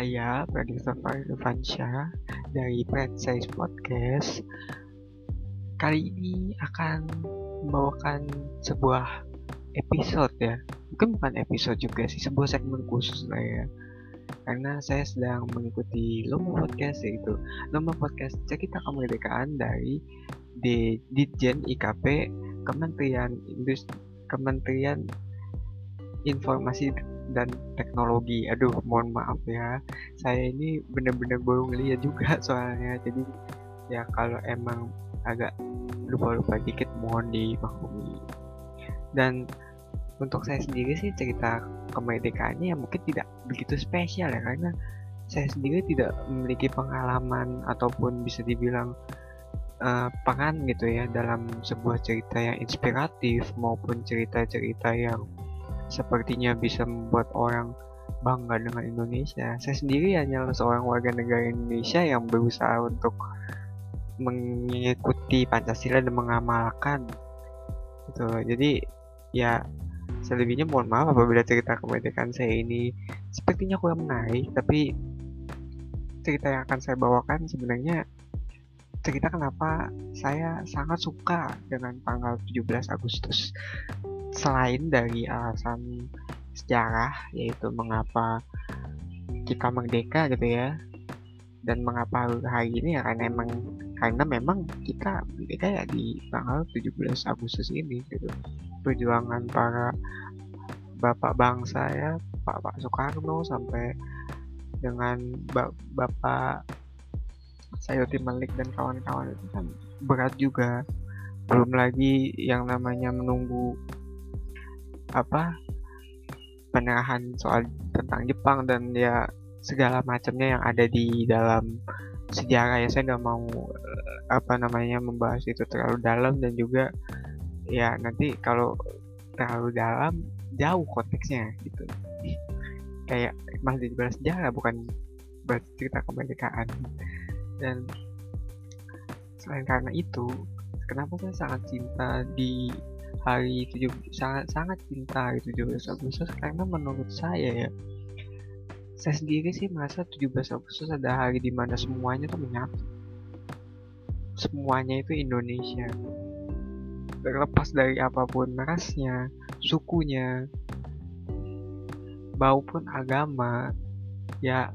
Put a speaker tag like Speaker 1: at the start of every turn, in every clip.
Speaker 1: saya Christopher Irfansyah dari Pride Size Podcast. Kali ini akan membawakan sebuah episode ya. Mungkin bukan episode juga sih, sebuah segmen khusus lah ya. Karena saya sedang mengikuti Lomba Podcast yaitu Lomba Podcast Cerita Kemerdekaan dari Ditjen IKP Kementerian Industri Kementerian Informasi dan teknologi. Aduh mohon maaf ya. Saya ini bener-bener baru ngeliat juga soalnya. Jadi ya kalau emang agak lupa-lupa dikit mohon dimaklumi. Dan untuk saya sendiri sih cerita kemerdekaannya ya mungkin tidak begitu spesial ya karena saya sendiri tidak memiliki pengalaman ataupun bisa dibilang uh, peran gitu ya dalam sebuah cerita yang inspiratif maupun cerita-cerita yang sepertinya bisa membuat orang bangga dengan Indonesia. Saya sendiri hanyalah seorang warga negara Indonesia yang berusaha untuk mengikuti Pancasila dan mengamalkan. Gitu. Jadi ya selebihnya mohon maaf apabila cerita kemerdekaan saya ini sepertinya kurang menarik, tapi cerita yang akan saya bawakan sebenarnya cerita kenapa saya sangat suka dengan tanggal 17 Agustus selain dari alasan sejarah yaitu mengapa kita merdeka gitu ya dan mengapa hari ini ya karena emang karena memang kita merdeka ya di tanggal 17 Agustus ini gitu. Perjuangan para bapak bangsa ya Pak Pak Soekarno sampai dengan Bapak Sayuti Malik dan kawan-kawan itu kan berat juga. Belum lagi yang namanya menunggu apa penyerahan soal tentang Jepang dan ya segala macamnya yang ada di dalam sejarah. Ya saya nggak mau eh, apa namanya membahas itu terlalu dalam dan juga ya nanti kalau terlalu dalam jauh konteksnya gitu. Kayak masih dibahas sejarah bukan bahas cerita kemerdekaan. Dan selain karena itu kenapa saya sangat cinta di hari 7 sangat sangat cinta hari 17 Agustus karena menurut saya ya saya sendiri sih merasa 17 Agustus ada hari di mana semuanya tuh menyatu. Semuanya itu Indonesia. Terlepas dari apa pun rasnya sukunya maupun agama ya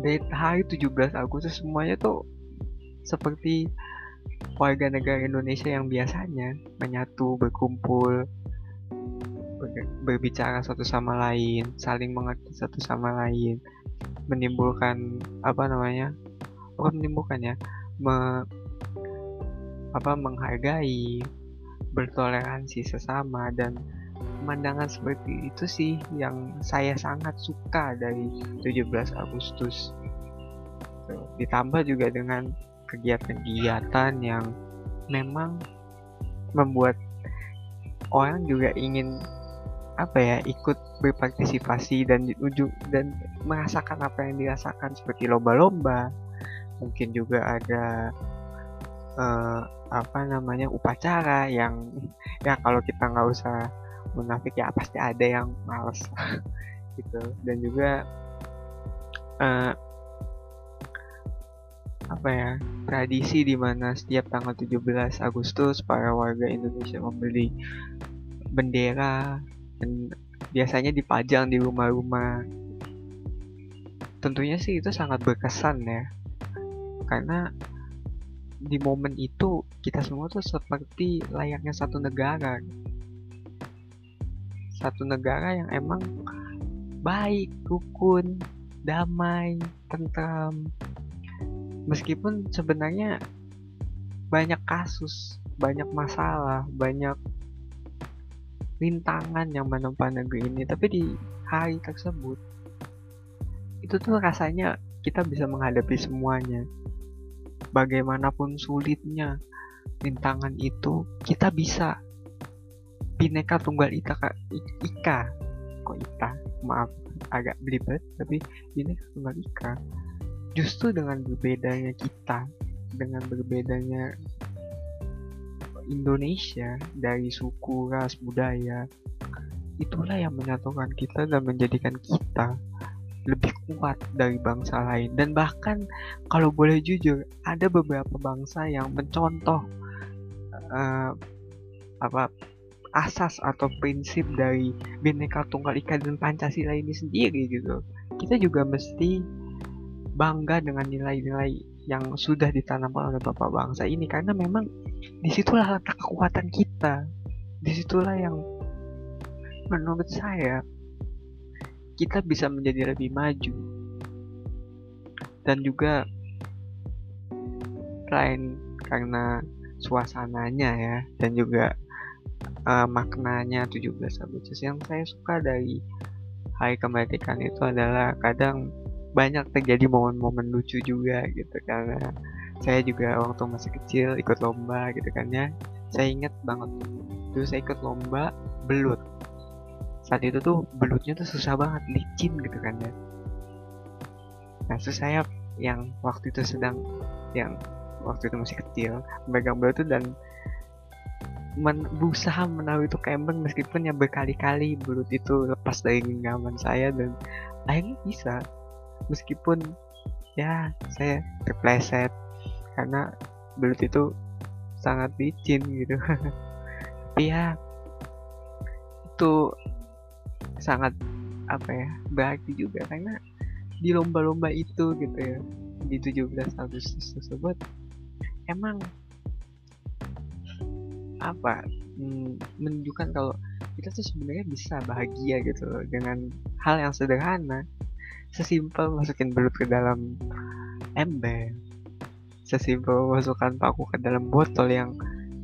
Speaker 1: dari hari 17 Agustus semuanya tuh seperti warga negara Indonesia yang biasanya menyatu, berkumpul, berbicara satu sama lain, saling mengerti satu sama lain, menimbulkan apa namanya? Bukan menimbulkan ya, me, apa menghargai, bertoleransi sesama dan pemandangan seperti itu sih yang saya sangat suka dari 17 Agustus. Ditambah juga dengan kegiatan-kegiatan yang memang membuat orang juga ingin apa ya ikut berpartisipasi dan ujung dan merasakan apa yang dirasakan seperti lomba-lomba. Mungkin juga ada uh, apa namanya upacara yang ya kalau kita nggak usah munafik ya pasti ada yang males gitu. Dan juga uh, apa ya tradisi di mana setiap tanggal 17 Agustus para warga Indonesia membeli bendera dan biasanya dipajang di rumah-rumah. Tentunya sih itu sangat berkesan ya. Karena di momen itu kita semua tuh seperti layaknya satu negara. Satu negara yang emang baik, rukun, damai, tentram, meskipun sebenarnya banyak kasus, banyak masalah, banyak rintangan yang menempa negeri ini, tapi di hari tersebut itu tuh rasanya kita bisa menghadapi semuanya. Bagaimanapun sulitnya rintangan itu, kita bisa. Bineka tunggal ika, ika. Kok ika? Maaf agak belibet tapi bineka tunggal ika justru dengan berbedanya kita dengan berbedanya Indonesia dari suku, ras, budaya itulah yang menyatukan kita dan menjadikan kita lebih kuat dari bangsa lain dan bahkan kalau boleh jujur ada beberapa bangsa yang mencontoh uh, apa asas atau prinsip dari Bhinneka Tunggal Ika dan Pancasila ini sendiri gitu. Kita juga mesti bangga dengan nilai-nilai yang sudah ditanamkan oleh bapak bangsa ini. Karena memang di situlah letak kekuatan kita. Di situlah yang menurut saya kita bisa menjadi lebih maju. Dan juga selain karena suasananya ya dan juga uh, maknanya 17 Agustus. Yang saya suka dari hari kemerdekaan itu adalah kadang banyak terjadi momen-momen lucu juga gitu karena saya juga waktu masih kecil ikut lomba gitu kan ya. Saya ingat banget. Dulu saya ikut lomba belut. Saat itu tuh belutnya tuh susah banget licin gitu kan ya. Nah terus saya yang waktu itu sedang yang waktu itu masih kecil megang belut itu dan men berusaha menaruh itu kembang meskipun yang berkali-kali belut itu lepas dari genggaman saya dan akhirnya bisa meskipun ya saya terpleset karena belut itu sangat licin gitu. Tapi ya itu sangat apa ya berarti juga. Karena di lomba-lomba itu gitu ya di 17 Agustus tersebut emang apa hmm, menunjukkan kalau kita tuh sebenarnya bisa bahagia gitu dengan hal yang sederhana sesimpel masukin belut ke dalam ember. Sesimpel masukkan paku ke dalam botol yang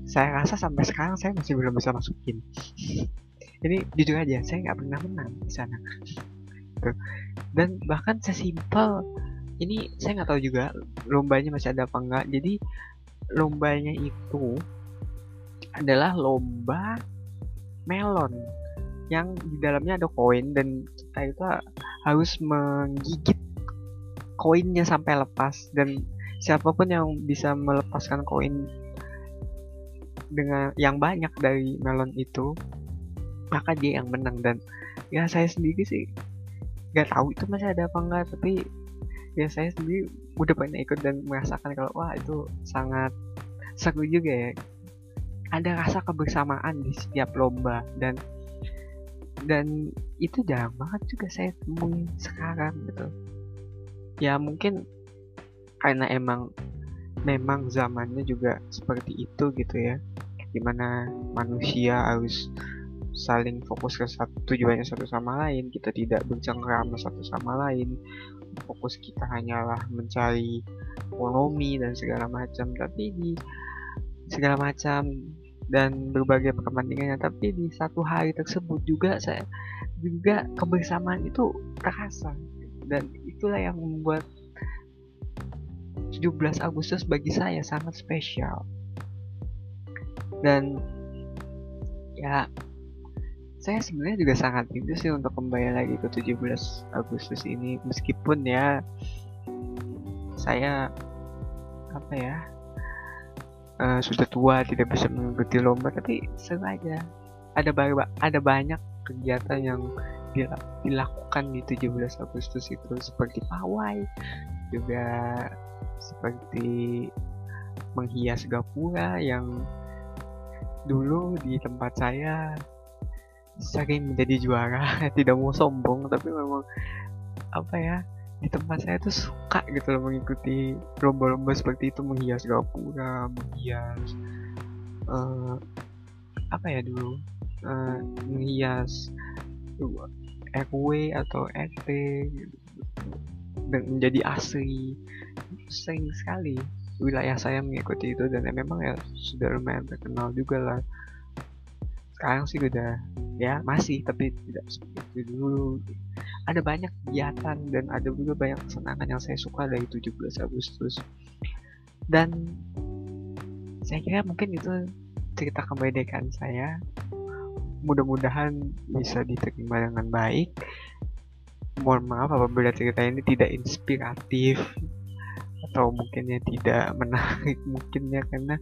Speaker 1: saya rasa sampai sekarang saya masih belum bisa masukin. Ini jujur aja saya nggak pernah menang di sana. Dan bahkan sesimpel ini saya nggak tahu juga lombanya masih ada apa enggak jadi lombanya itu adalah lomba melon yang di dalamnya ada koin dan kita itu harus menggigit koinnya sampai lepas. Dan siapa pun yang bisa melepaskan koin dengan yang banyak dari melon itu maka dia yang menang. Dan ya saya sendiri sih nggak tahu itu masih ada apa enggak tapi ya saya sendiri udah pernah ikut dan merasakan kalau wah itu sangat seru juga ya. Ada rasa kebersamaan di setiap lomba dan dan itu jarang banget juga saya temui sekarang gitu. Ya mungkin karena emang memang zamannya juga seperti itu gitu ya. Di mana manusia harus saling fokus ke satu tujuannya satu sama lain. Kita tidak bercengkrama satu sama lain. Fokus kita hanyalah mencari ekonomi dan segala macam. Tapi di segala macam dan berbagai perkembangannya tapi di satu hari tersebut juga saya juga kebersamaan itu terasa. Dan itulah yang membuat 17 Agustus bagi saya sangat spesial. Dan ya saya sebenarnya juga sangat rindu sih untuk kembali lagi ke 17 Agustus ini. Meskipun ya saya apa ya uh, sudah tua tidak bisa mengikuti lomba tapi seru aja. Ada banyak ada banyak kegiatan yang dilakukan di 17 Agustus itu seperti pawai juga seperti menghias gapura yang dulu di tempat saya sering menjadi juara. Tidak mau sombong tapi memang apa ya di tempat saya tuh suka gitu loh mengikuti lomba-lomba seperti itu menghias gapura menghias uh, apa ya dulu? Uh, menghias RW atau RT gitu. dan menjadi asli sering sekali wilayah saya mengikuti itu dan ya memang ya sudah lumayan terkenal juga lah. Sekarang sih udah ya masih tapi tidak seperti dulu ada banyak kegiatan dan ada juga banyak kesenangan yang saya suka dari 17 Agustus. Dan saya kira mungkin itu cerita kemerdekaan saya. Mudah-mudahan bisa diterima dengan baik. Mohon maaf apabila cerita ini tidak inspiratif atau mungkinnya tidak menarik mungkinnya karena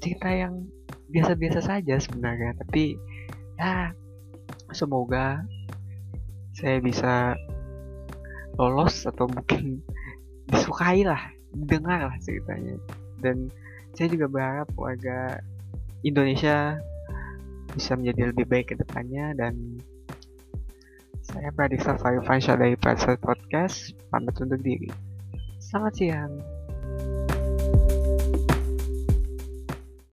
Speaker 1: cerita yang biasa-biasa saja sebenarnya. Tapi ya semoga saya bisa lolos atau mungkin disukai lah didengar lah ceritanya dan saya juga berharap warga Indonesia bisa menjadi lebih baik ke depannya dan saya Pradiksa Fayu dari Prasa Podcast pamit undur diri. Selamat siang.